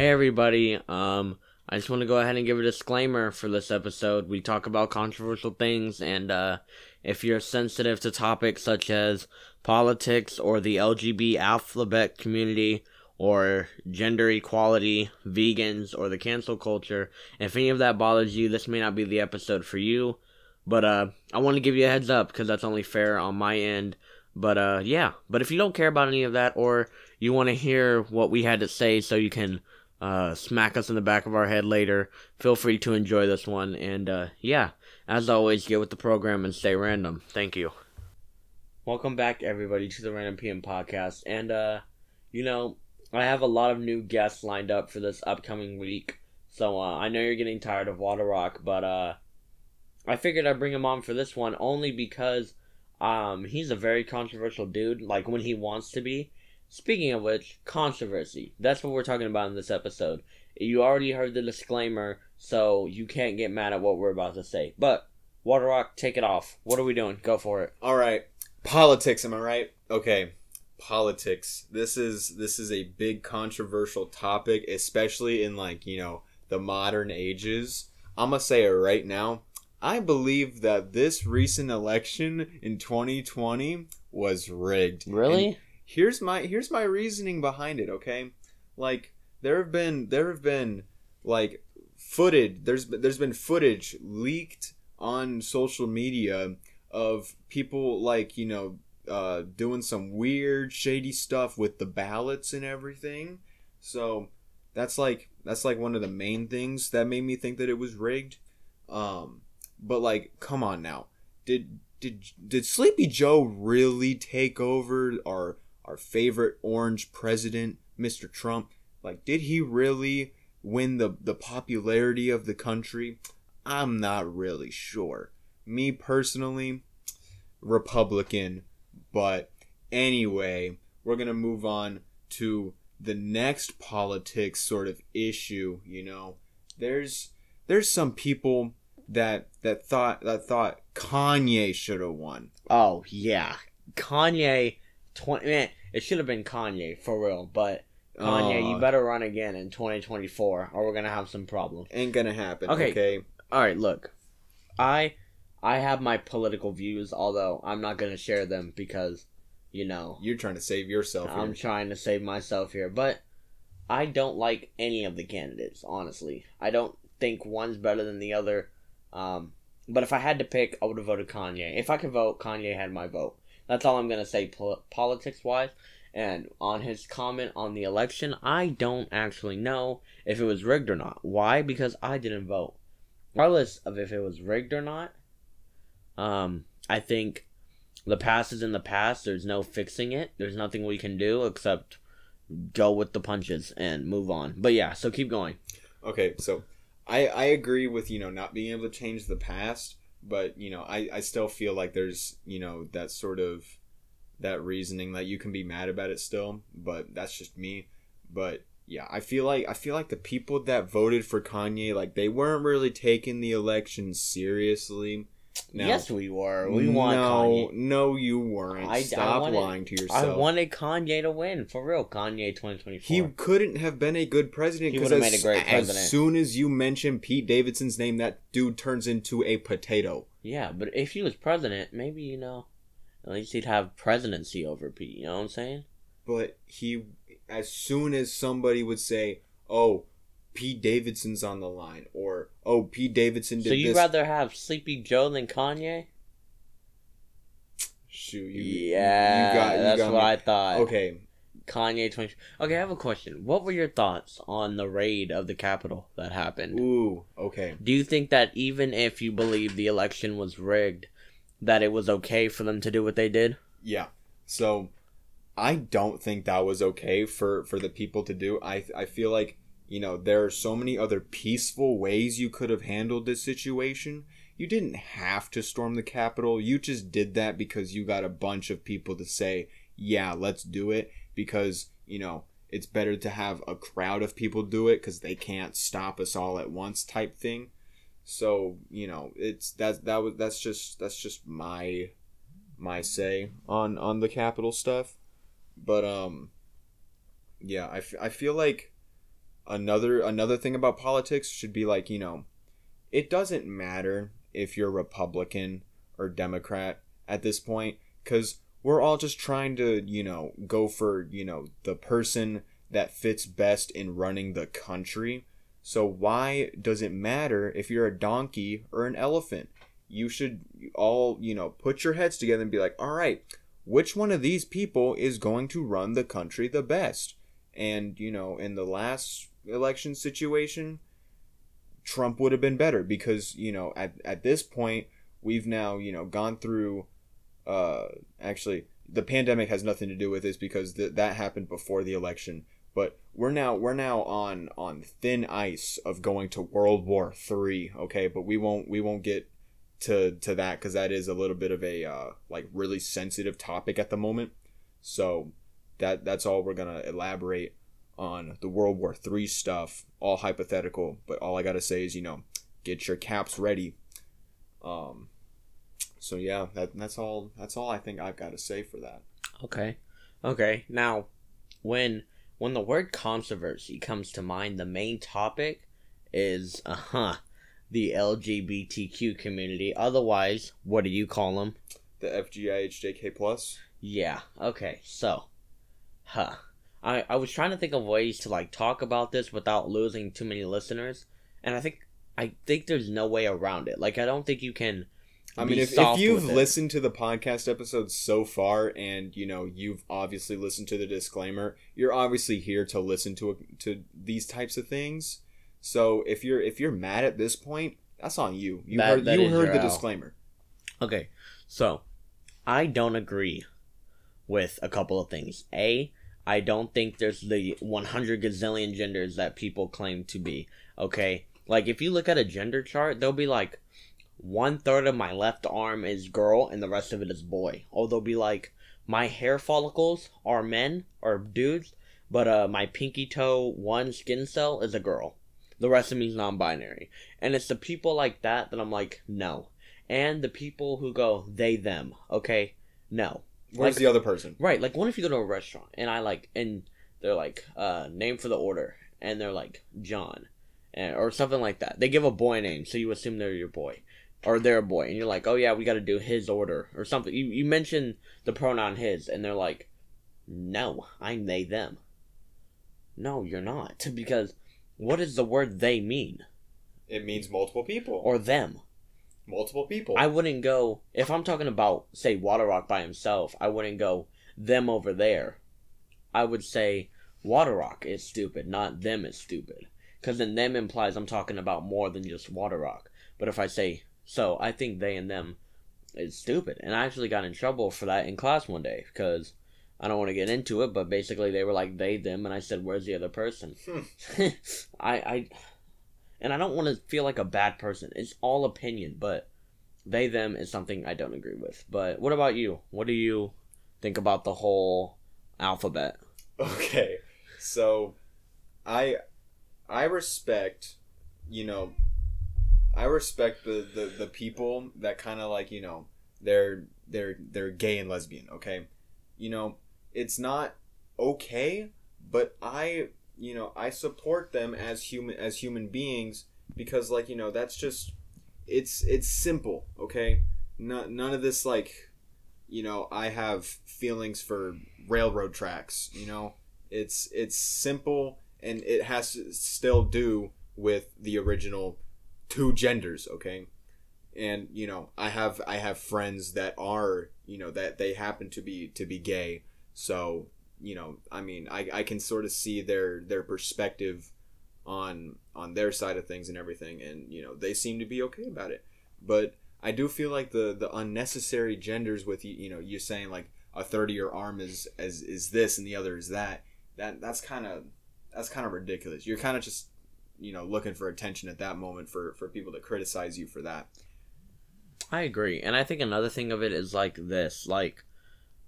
Hey everybody, um, I just want to go ahead and give a disclaimer for this episode. We talk about controversial things, and uh, if you're sensitive to topics such as politics or the LGBT alphabet community or gender equality, vegans, or the cancel culture, if any of that bothers you, this may not be the episode for you. But uh, I want to give you a heads up because that's only fair on my end. But uh, yeah. But if you don't care about any of that, or you want to hear what we had to say, so you can uh, smack us in the back of our head later, feel free to enjoy this one. And uh, yeah, as always, get with the program and stay random. Thank you. Welcome back, everybody, to the Random PM podcast. And uh, you know, I have a lot of new guests lined up for this upcoming week. So uh, I know you're getting tired of Water Rock, but uh, I figured I'd bring him on for this one only because um, he's a very controversial dude. Like when he wants to be. Speaking of which, controversy. That's what we're talking about in this episode. You already heard the disclaimer, so you can't get mad at what we're about to say. But Water Rock, take it off. What are we doing? Go for it. All right, politics. Am I right? Okay, politics. This is this is a big controversial topic, especially in like you know the modern ages. I'm gonna say it right now. I believe that this recent election in 2020 was rigged. Really? Here's my here's my reasoning behind it. Okay, like there have been there have been like footage. There's there's been footage leaked on social media of people like you know uh, doing some weird shady stuff with the ballots and everything. So that's like that's like one of the main things that made me think that it was rigged. Um, but like, come on now, did did did Sleepy Joe really take over our our favorite orange president, Mr. Trump? Like, did he really win the the popularity of the country? I'm not really sure. Me personally, Republican, but anyway, we're gonna move on to the next politics sort of issue. You know, there's there's some people that that thought that thought Kanye should have won. Oh yeah, Kanye. Twenty man, it should have been Kanye for real. But Kanye, you better run again in 2024, or we're gonna have some problems. Ain't gonna happen. Okay. Okay. All right, look, I I have my political views, although I'm not gonna share them because, you know, You're trying to save yourself. I'm here. trying to save myself here. But I don't like any of the candidates. Honestly, I don't think one's better than the other. Um, but if I had to pick, I would have voted Kanye. If I could vote, Kanye had my vote. That's all I'm gonna say, pol- politics wise. And on his comment on the election, I don't actually know if it was rigged or not. Why? Because I didn't vote. Regardless of if it was rigged or not, um, I think the past is in the past. There's no fixing it. There's nothing we can do except go with the punches and move on. But yeah, so keep going. Okay, so I I agree with you know not being able to change the past, but you know I I still feel like there's you know that sort of that reasoning that you can be mad about it still, but that's just me. But yeah, I feel like I feel like the people that voted for Kanye like they weren't really taking the election seriously. Now, yes, we were. We want no, Kanye. no, you weren't. I- I Stop wanted- lying to yourself. I wanted Kanye to win for real. Kanye 2024. He couldn't have been a good president He would've made a great president. as soon as you mention Pete Davidson's name, that dude turns into a potato. yeah, but if he was president, maybe you know, at least he'd have presidency over Pete. You know what I'm saying? But he, as soon as somebody would say, "Oh, Pete Davidson's on the line," or "Oh, Pete Davidson did So you'd this," rather have Sleepy Joe than Kanye? shoot, you, yeah, you got, you that's what me. I thought. Okay, Kanye 20. Okay, I have a question. What were your thoughts on the raid of the Capitol that happened? ooh, okay. Do you think that even if you believe the election was rigged, that it was okay for them to do what they did? Yeah. So I don't think that was okay for for the people to do. I I feel like, you know, there are so many other peaceful ways you could have handled this situation. You didn't have to storm the Capitol. You just did that because you got a bunch of people to say, "Yeah, let's do it." Because, you know, it's better to have a crowd of people do it cuz they can't stop us all at once type thing. So, you know, it's that that was that's just that's just my my say on on the Capitol stuff but um yeah I, f- I feel like another another thing about politics should be like you know it doesn't matter if you're republican or democrat at this point because we're all just trying to you know go for you know the person that fits best in running the country. So why does it matter if you're a donkey or an elephant? You should all you know put your heads together and be like all right which one of these people is going to run the country the best? And you know in the last election situation, Trump would have been better because, you know, at, at this point, we've now, you know, gone through, uh, actually, the pandemic has nothing to do with this because th- that happened before the election. But we're now we're now on on thin ice of going to World War Three. Okay, but we won't we won't get to to that because that is a little bit of a uh, like really sensitive topic at the moment. So that that's all we're gonna elaborate on the World War III stuff, all hypothetical, but all I gotta say is, you know, get your caps ready. Um, so yeah, that that's all. That's all I think I've got to say for that. Okay, okay. Now, when when the word controversy comes to mind, the main topic is uh huh the LGBTQ community. Otherwise, what do you call them? The FGIHJK plus. Yeah. Okay. So, huh. I, I was trying to think of ways to like talk about this without losing too many listeners, and I think I think there's no way around it. Like I don't think you can. I mean, if, if you've listened to the podcast episodes so far, and you know you've obviously listened to the disclaimer, you're obviously here to listen to to these types of things. So if you're if you're mad at this point, that's on you. You that, heard that you heard the disclaimer. Okay, so I don't agree with a couple of things. A, I don't think there's the 100 gazillion genders that people claim to be. Okay? Like, if you look at a gender chart, they'll be like, one third of my left arm is girl and the rest of it is boy. Or they'll be like, my hair follicles are men or dudes, but uh, my pinky toe one skin cell is a girl. The rest of me is non binary. And it's the people like that that I'm like, no. And the people who go, they, them. Okay? No. Where's like, the other person? Right. Like, what if you go to a restaurant and I like, and they're like, uh, name for the order, and they're like John, and, or something like that. They give a boy name, so you assume they're your boy, or they're a boy, and you're like, oh yeah, we got to do his order or something. You you mention the pronoun his, and they're like, no, I'm they them. No, you're not, because what does the word they mean? It means multiple people or them multiple people. I wouldn't go if I'm talking about say Water Rock by himself. I wouldn't go them over there. I would say Water Rock is stupid, not them is stupid. Because then them implies I'm talking about more than just Water Rock. But if I say so, I think they and them is stupid, and I actually got in trouble for that in class one day because. I don't want to get into it, but basically they were like they them, and I said, "Where's the other person?" Hmm. I I and I don't want to feel like a bad person. It's all opinion, but they them is something I don't agree with. But what about you? What do you think about the whole alphabet? Okay. So I I respect, you know, I respect the the, the people that kind of like, you know, they're they're they're gay and lesbian, okay? You know, it's not okay, but I you know I support them as human as human beings because like you know that's just it's it's simple okay? Not, none of this like you know I have feelings for railroad tracks you know? It's it's simple and it has to still do with the original two genders okay? And you know I have I have friends that are you know that they happen to be to be gay so you know, I mean, I, I can sort of see their their perspective on on their side of things and everything, and you know, they seem to be okay about it. But I do feel like the the unnecessary genders with you, you know, you saying like a third of your arm is as is this and the other is that. That that's kind of that's kind of ridiculous. You're kind of just you know looking for attention at that moment for for people to criticize you for that. I agree, and I think another thing of it is like this, like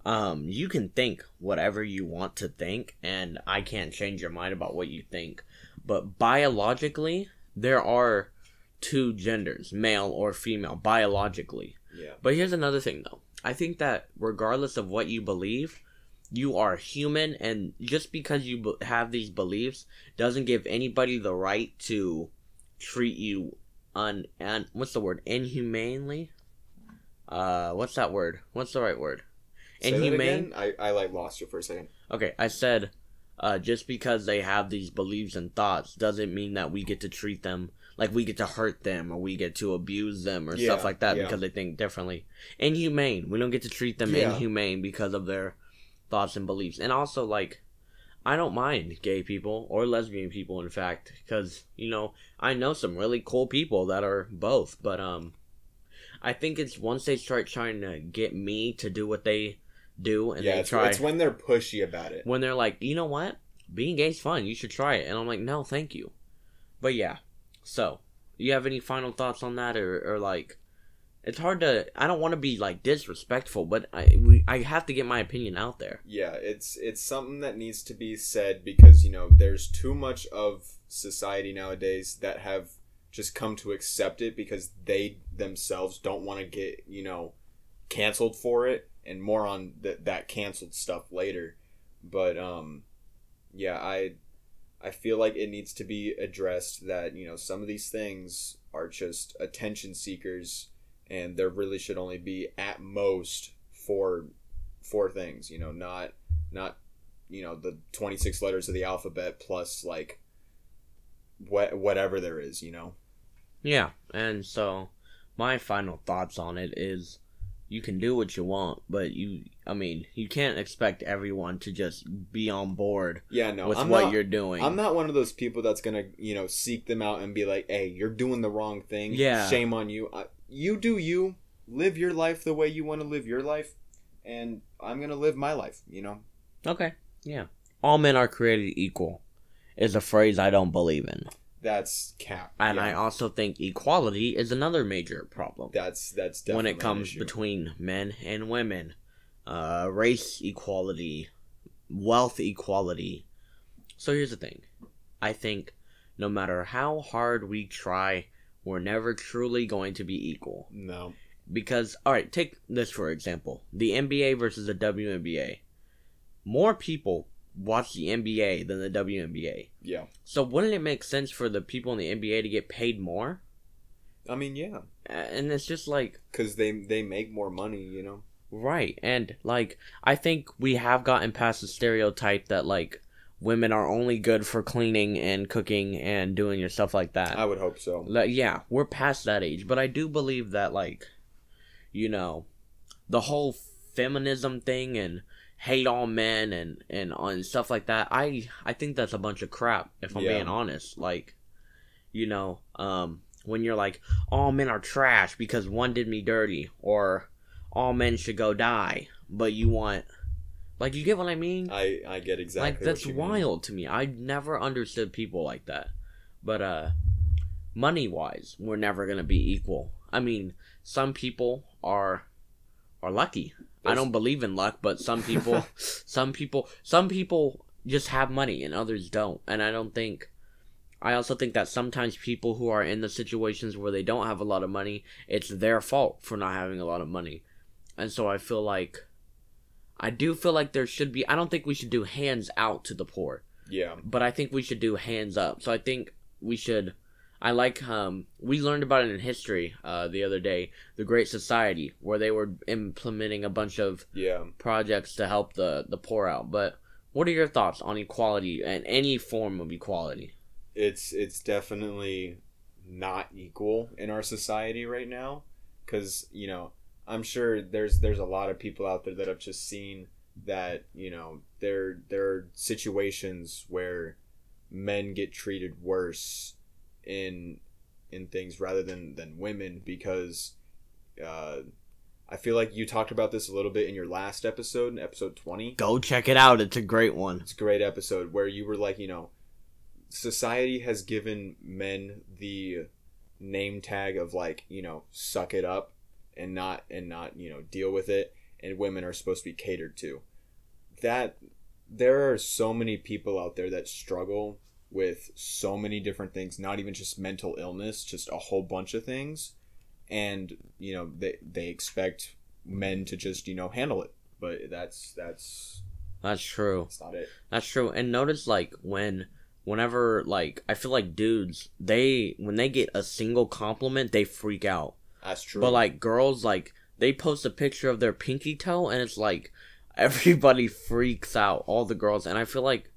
um, you can think whatever you want to think, and I can't change your mind about what you think. But biologically, there are two genders, male or female, biologically. Yeah. But here's another thing, though. I think that regardless of what you believe, you are human and just because you have these beliefs doesn't give anybody the right to treat you un and what's the word inhumanely uh what's that word what's the right word Say that inhumane again? I, I like lost you for a second. okay i said uh just because they have these beliefs and thoughts doesn't mean that we get to treat them like we get to hurt them or we get to abuse them or stuff like that yeah. because they think differently inhumane we don't get to treat them Yeah. inhumane because of their thoughts and beliefs and also like i don't mind gay people or lesbian people in fact because you know i know some really cool people that are both but um i think it's once they start trying to get me to do what they do and yeah, they it's, try it's when they're pushy about it. when they're like, you know what, being gay's fun. You should try it, and I'm like, no, thank you. But yeah, so you have any final thoughts on that, or, or like, it's hard to. I don't want to be like disrespectful, but I we I have to get my opinion out there. Yeah, it's it's something that needs to be said because you know there's too much of society nowadays that have just come to accept it because they themselves don't want to get you know canceled for it and more on th- that canceled stuff later. But um yeah i i feel like it needs to be addressed that you know some of these things are just attention seekers and there really should only be at most four four things you know not not you know the 26 letters of the alphabet plus like what whatever there is you know? Yeah, and so my final thoughts on it is you can do what you want, but you I mean, you can't expect everyone to just be on board yeah no with I'm what not, you're doing. I'm not one of those people that's gonna you know seek them out and be like hey you're doing the wrong thing Yeah. shame on you I, you do you live your life the way you want to live your life and i'm gonna live my life you know Okay. Yeah. All men are created equal is a phrase I don't believe in. That's cap And Yeah. I also think equality is another major problem that's that's definitely when it comes between men and women. Uh, race equality, wealth equality. So here's the thing. I think no matter how hard we try, we're never truly going to be equal. no Because, alright, take this for example the NBA versus the WNBA. More people watch the NBA than the WNBA. yeah So wouldn't it make sense for the people in the NBA to get paid more? i mean yeah And it's just like, because they they make more money you know right. And like, I think we have gotten past the stereotype that like women are only good for cleaning and cooking and doing your stuff like that. i would hope so Like, yeah, we're past that age, but I do believe that like, you know, the whole feminism thing and hate all men and and on stuff like that. I I think that's a bunch of crap. If I'm Yeah. being honest, like, you know, um, when you're like, all men are trash because one did me dirty, or all men should go die, but you want, like, you get what I mean? i i get exactly like that's you mean. wild to me. I never understood people like that. But uh money wise, we're never gonna be equal. I mean, some people are are lucky. I don't believe in luck, but some people some people some people just have money and others don't. And I don't think I also think that sometimes people who are in the situations where they don't have a lot of money, it's their fault for not having a lot of money. And so I feel like I do feel like there should be I don't think we should do hands out to the poor, yeah but I think we should do hands up. So I think we should I like um we learned about it in history uh the other day, the Great Society, where they were implementing a bunch of yeah projects to help the the poor out. But what are your thoughts on equality and any form of equality? it's it's definitely not equal in our society right now because you know i'm sure there's there's a lot of people out there that have just seen that you know there there are situations where men get treated worse in in things rather than than women because uh i feel like you talked about this a little bit in your last episode in episode 20 Go check it out. It's a great one. it's a great episode where you were like, you know, society has given men the name tag of like, you know, suck it up and not and not, you know, deal with it and women are supposed to be catered to. That there are so many people out there that struggle with so many different things, not even just mental illness, just a whole bunch of things. And, you know, they they expect men to just, you know, handle it. But that's that's That's true. That's not it. That's true. And notice like when whenever like I feel like dudes, they when they get a single compliment, they freak out. That's true. But like girls like they post a picture of their pinky toe and it's like everybody freaks out, all the girls. And I feel like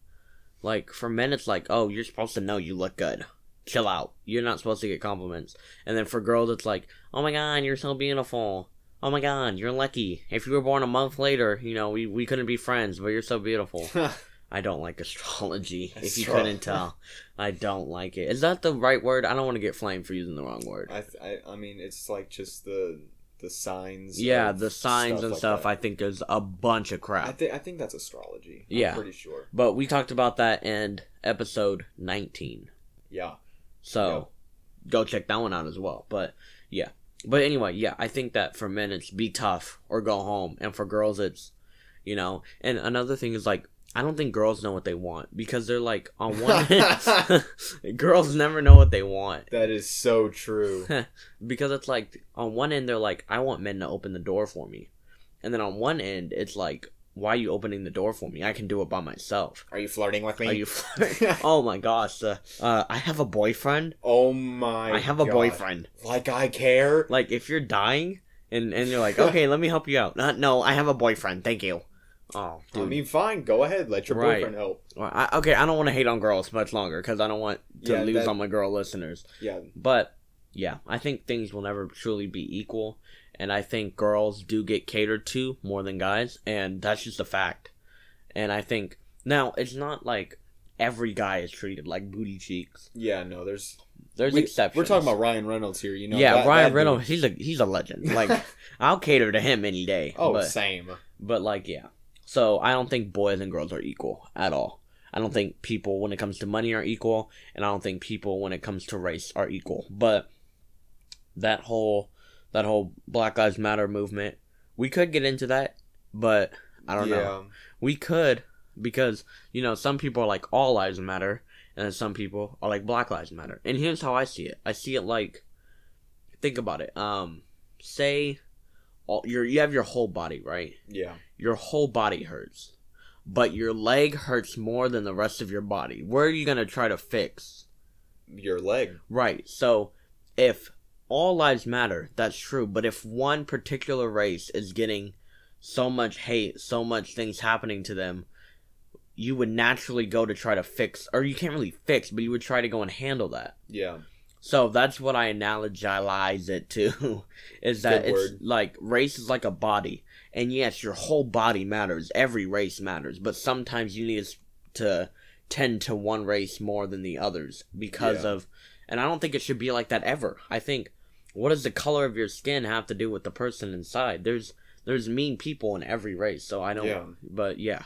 like for men it's like, "Oh, you're supposed to know you look good." Chill out. You're not supposed to get compliments. And then for girls it's like, "Oh my god, you're so beautiful." Oh my god, you're lucky. If you were born a month later, you know, we, we couldn't be friends, but you're so beautiful. I don't like astrology, if you couldn't tell. I don't like it. Is that the right word? I don't want to get flamed for using the wrong word. I, th- I I mean, it's like just the the signs. yeah, the signs and like stuff that. I think is a bunch of I crap. think I think that's astrology. Yeah. I'm pretty sure. But we talked about that in episode 19. Yeah. So go check that one out as well. But yeah. But anyway, yeah, I think that for men it's be tough or go home. And for girls it's, you know, and another thing is like, I don't think girls know what they want because they're like on one end girls never know what they want. That is so true. because it's like on one end they're like i want men to open the door for me and then on one end it's like why are you opening the door for me i can do it by myself Are you flirting with me? are you flirting? oh my gosh uh, uh, i have a boyfriend oh my! i have a God. boyfriend Like I care. like if you're dying and and you're like okay let me help you out uh, no i have a boyfriend thank you oh I mean, fine. Go ahead. Let your Right. boyfriend help. Well, I, okay i don't want to hate on girls much longer because i don't want to Yeah, lose that- all my girl listeners Yeah. But yeah, I think things will never truly be equal, and I think girls do get catered to more than guys, and that's just a fact. And I think now it's not like every guy is treated like booty cheeks. Yeah. No. There's. There's we, exceptions. We're talking about Ryan Reynolds here. You know. yeah, that- Ryan that dude- Reynolds. He's a he's a legend. Like I'll cater to him any day. Oh, but, same. but like yeah. So I don't think boys and girls are equal at all. I don't think people when it comes to money are equal, and I don't think people when it comes to race are equal. But that whole that whole Black Lives Matter movement, we could get into that, but I don't yeah. know. We could because you know some people are like all lives matter, and then some people are like Black Lives Matter. And here's how I see it. I see it like, think about it. Um, say, all your you have your whole body right Yeah. your whole body hurts, but your leg hurts more than the rest of your body. Where are you going to try to fix? Your leg. Right. So, if all lives matter, that's true, but if one particular race is getting so much hate, so much things happening to them, you would naturally go to try to fix, or you can't really fix, but you would try to go and handle that. Yeah. So that's what I analogize it to, is that Good it's word. like race is like a body, and yes, your whole body matters. Every race matters, but sometimes you need to tend to one race more than the others because Yeah. of, and I don't think it should be like that ever. I think, what does the color of your skin have to do with the person inside? There's there's mean people in every race, so I don't. Yeah. But yeah.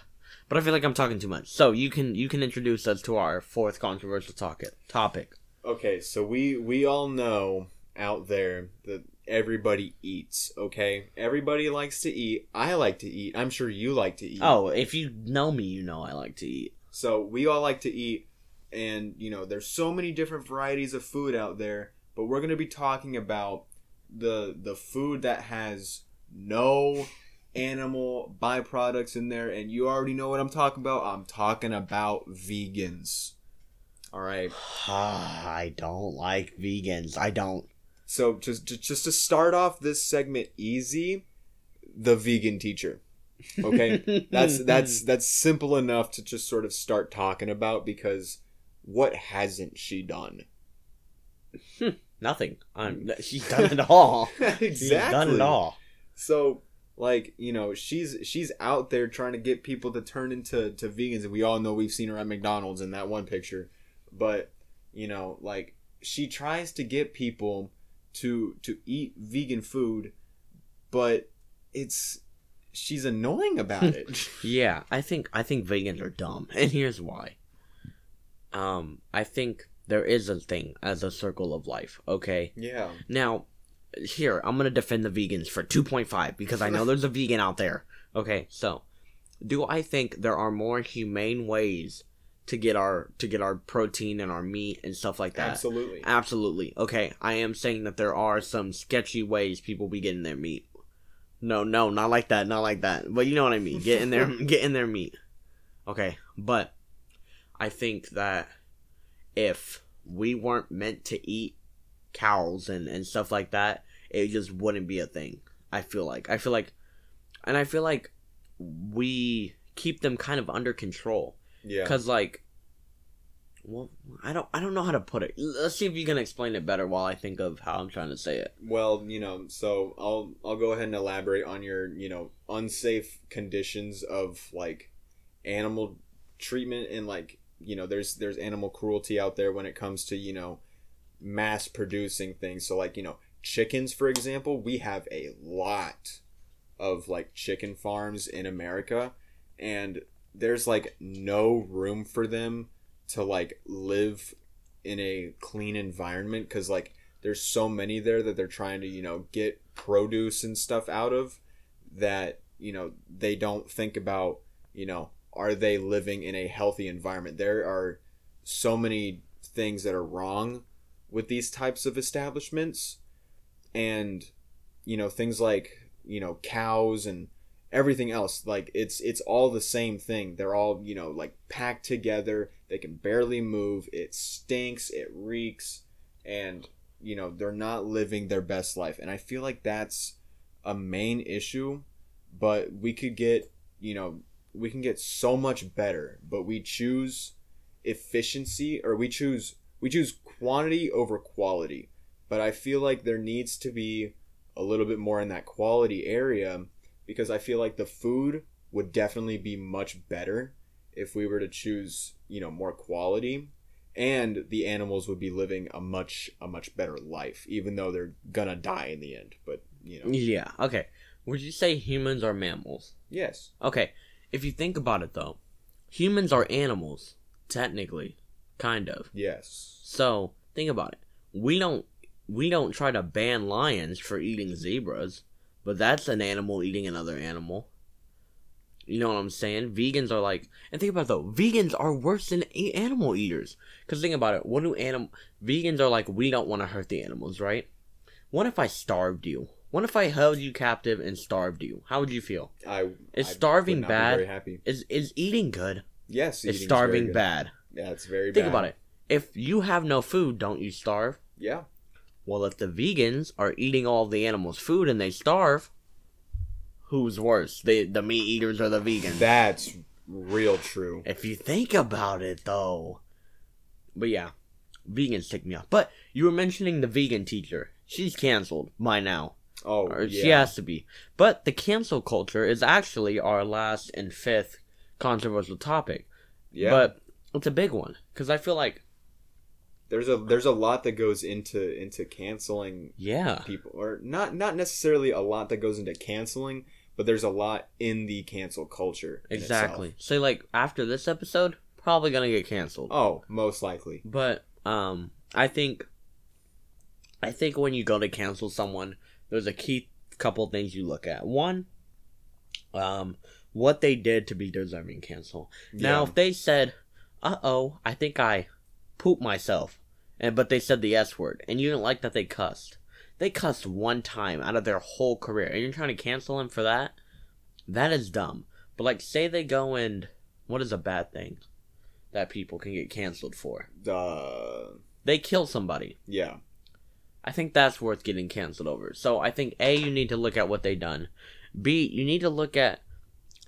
But I feel like I'm talking too much. So you can you can introduce us to our fourth controversial topic. Topic. Okay, so we we all know out there that everybody eats. Okay, everybody likes to eat. I like to eat. I'm sure you like to eat. Oh, if you know me, you know I like to eat. So we all like to eat, and you know, there's so many different varieties of food out there. But we're gonna be talking about the the food that has no animal byproducts in there, and you already know what I'm talking about. I'm talking about vegans. All right. I don't like vegans. I don't. So just just just to start off this segment easy, the vegan teacher. Okay? that's that's that's simple enough to just sort of start talking about because what hasn't she done? nothing. I'm, she's done it all. exactly. She's done it all. So like, you know, she's she's out there trying to get people to turn into to vegans and we all know we've seen her at McDonald's in that one picture. But, you know, like she tries to get people to to eat vegan food, but it's she's annoying about it. Yeah, I think I think vegans are dumb, and here's why. Um, I think there is a thing as a circle of life. Okay, yeah. Now, here, I'm going to defend the vegans for 2.5 because I know there's a vegan out there. Okay, so do I think there are more humane ways to get our to get our protein and our meat and stuff like that? Absolutely. Absolutely. Okay, I am saying that there are some sketchy ways people be getting their meat. No, no, not like that, not like that. But you know what I mean. Get in their get in their meat. Okay, but I think that if we weren't meant to eat cows and, and stuff like that, it just wouldn't be a thing. I feel like. I feel like and I feel like we keep them kind of under control. Yeah. Cause like well I don't I don't know how to put it. Let's see if you can explain it better while I think of how I'm trying to say it. Well, you know, so I'll I'll go ahead and elaborate on your, you know, unsafe conditions of like animal treatment and like, you know, there's there's animal cruelty out there when it comes to, you know, mass producing things. So like, you know, chickens for example, we have a lot of like chicken farms in America and there's like no room for them to like live in a clean environment because like there's so many there that they're trying to you know get produce and stuff out of that you know they don't think about you know are they living in a healthy environment? There are so many things that are wrong with these types of establishments and you know things like you know cows and everything else like it's it's all the same thing. They're all you know like packed together. They can barely move. It stinks. It reeks. And you know they're not living their best life. And i feel like that's a main issue but we could get you know we can get so much better. But we choose efficiency or we choose we choose quantity over quality. But i feel like there needs to be a little bit more in that quality area because I feel like the food would definitely be much better if we were to choose, you know, more quality and the animals would be living a much a much better life even though they're gonna die in the end, but you know. Yeah, okay. Would you say humans are mammals? Yes. Okay. If you think about it though, humans are animals technically, kind of. Yes. So, think about it. We don't we don't try to ban lions for eating zebras, but that's an animal eating another animal. You know what I'm saying? Vegans are like, and think about it though, vegans are worse than animal eaters. Cause think about it, what do animal vegans are like? We don't want to hurt the animals, right? What if I starved you? What if I held you captive and starved you? How would you feel? I Is starving would not be Bad? very happy. Is is eating good? Yes, Is starving bad? Yeah, it's very Think bad. about it. If you have no food, don't you starve? Yeah. Well, if the vegans are eating all the animals' food and they starve, who's worse? The the meat eaters or the vegans? That's real true. if you think about it, though. But yeah, vegans tick me off. But you were mentioning the vegan teacher. She's canceled by now, Oh, or yeah. she has to be. But the cancel culture is actually our last and fifth controversial topic. yeah. But it's a big one because I feel like there's a there's a lot that goes into into canceling yeah, people or not not necessarily a lot that goes into canceling but there's a lot in the cancel culture exactly. So like after this episode, probably gonna get canceled. oh most likely But um, I think, I think when you go to cancel someone, there's a key couple things you look at. One, um, what they did to be deserving cancel. Now, Yeah. if they said, "Uh oh, I think I pooped myself," and but they said the S word, and you didn't like that they cussed, they cussed one time out of their whole career, and you're trying to cancel them for that. That is dumb. But like, say they go and what is a bad thing that people can get canceled for? uh they kill somebody. yeah I think that's worth getting canceled over. So I think A, you need to look at what they've done. B, you need to look at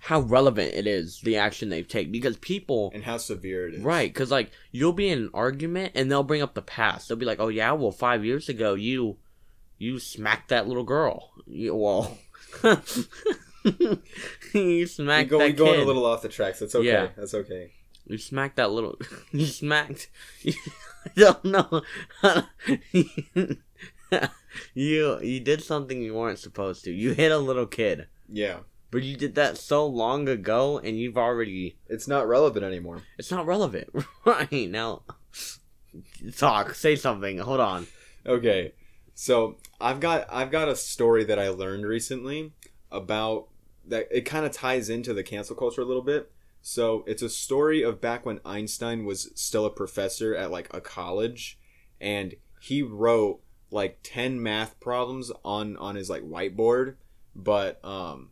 how relevant it is, the action they've taken. Because people, and how severe it is right, because like you'll be in an argument and they'll bring up the past. They'll be like, oh yeah, well five years ago you, you smacked that little girl. You, well, you smacked go, that going kid. a little off the tracks that's okay Yeah. that's okay You smacked that little. You smacked. I don't know. you you did something you weren't supposed to. You hit a little kid, yeah but you did that so long ago, and you've already. it's not relevant anymore It's not relevant, right now. Talk. Say something. Hold on. okay so i've got i've got a story that i learned recently about that it kind of ties into the cancel culture a little bit so it's a story of back when einstein was still a professor at like a college and he wrote like 10 math problems on on his like whiteboard but um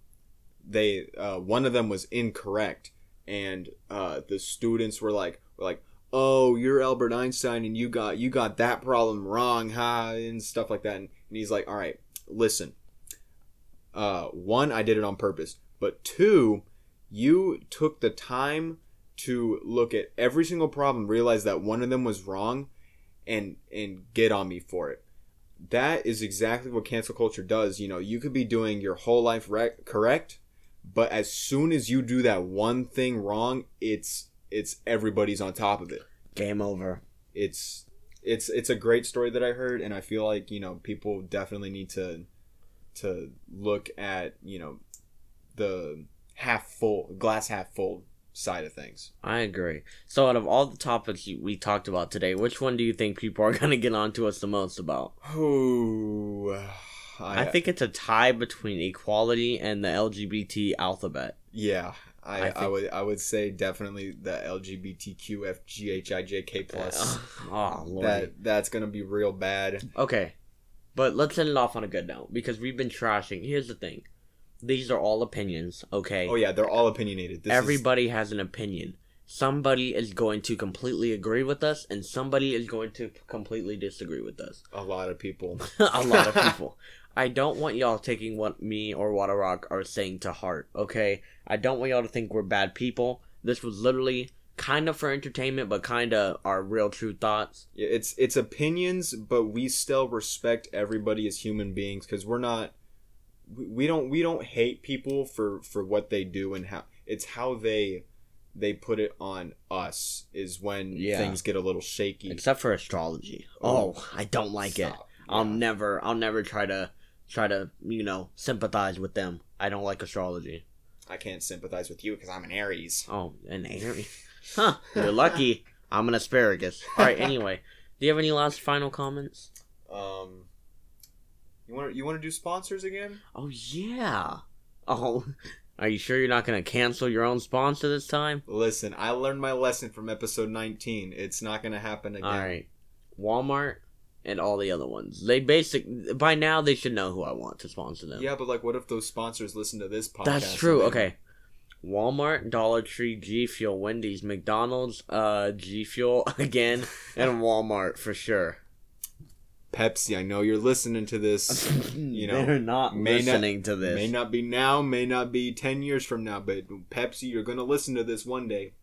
they uh, one of them was incorrect. And uh, the students were like were like oh you're albert einstein and you got you got that problem wrong ha and stuff like that. And, and he's like all right listen. Uh, one i did it on purpose. But two you took the time to look at every single problem realize that one of them was wrong and and get on me for it. That is exactly what cancel culture does. You know you could be doing your whole life rec- correct but as soon as you do that one thing wrong it's it's everybody's on top of it Game over. it's it's it's a great story that I heard, and I feel like you know people definitely need to to look at you know the half full glass half full side of things. I agree. So, out of all the topics we talked about today, which one do you think people are going to get onto us the most about? Ooh, I, think it's a tie between equality and the LGBT alphabet. yeah. I, I I, would I would say definitely the LGBTQFGHIJK plus. oh, Lord. that that's gonna be real bad. Okay, but let's end it off on a good note because we've been trashing. Here's the thing: these are all opinions. Okay, Oh yeah, they're all opinionated. This is- everybody has an opinion. Somebody is going to completely agree with us, and somebody is going to completely disagree with us. a lot of people. a lot of people. I don't want y'all taking what me or Water Rock are saying to heart, okay? I don't want y'all to think we're bad people. This was literally kind of for entertainment, but kind of our real true thoughts. It's it's opinions, but we still respect everybody as human beings because we're not. We, we don't we don't hate people for for what they do and how it's how they they put it on us is when Yeah. things get a little shaky. Except for astrology. Oh, oh I don't like it. I'll Yeah. never I'll never try to try to, you know, sympathize with them. I don't like astrology. I can't sympathize with you because I'm an Aries. Oh, an Aries. Huh. You're lucky. I'm an asparagus. Alright, anyway. Do you have any last final comments? Um, you want you want to do sponsors again? Oh yeah. Oh, are you sure you're not gonna cancel your own sponsor this time? Listen, I learned my lesson from episode 19. It's not gonna happen again. All right, Walmart and all the other ones. They basic by now they should know who I want to sponsor them. Yeah, but like, what if those sponsors listen to this podcast? That's true. Okay. Walmart, Dollar Tree, G Fuel, Wendy's, McDonald's, uh, G Fuel again, and Walmart for sure. Pepsi, I know you're listening to this. You know, they're not may not- listening to this. May not be now, may not be ten years from now, but Pepsi, you're gonna listen to this one day.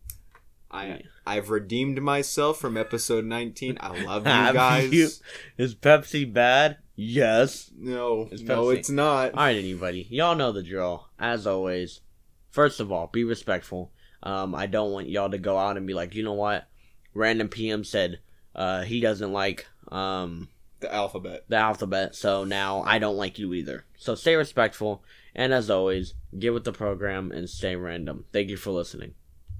I. I've redeemed myself from episode 19. I love you guys. you? Is Pepsi bad? Yes. No, It's no, it's not. All right, anybody. Y'all know the drill. As always, first of all, be respectful. Um, I don't want y'all to go out and be like, you know what? Random PM said uh, he doesn't like um, The alphabet. the alphabet, so now I don't like you either. So stay respectful, and as always, get with the program and stay random. Thank you for listening.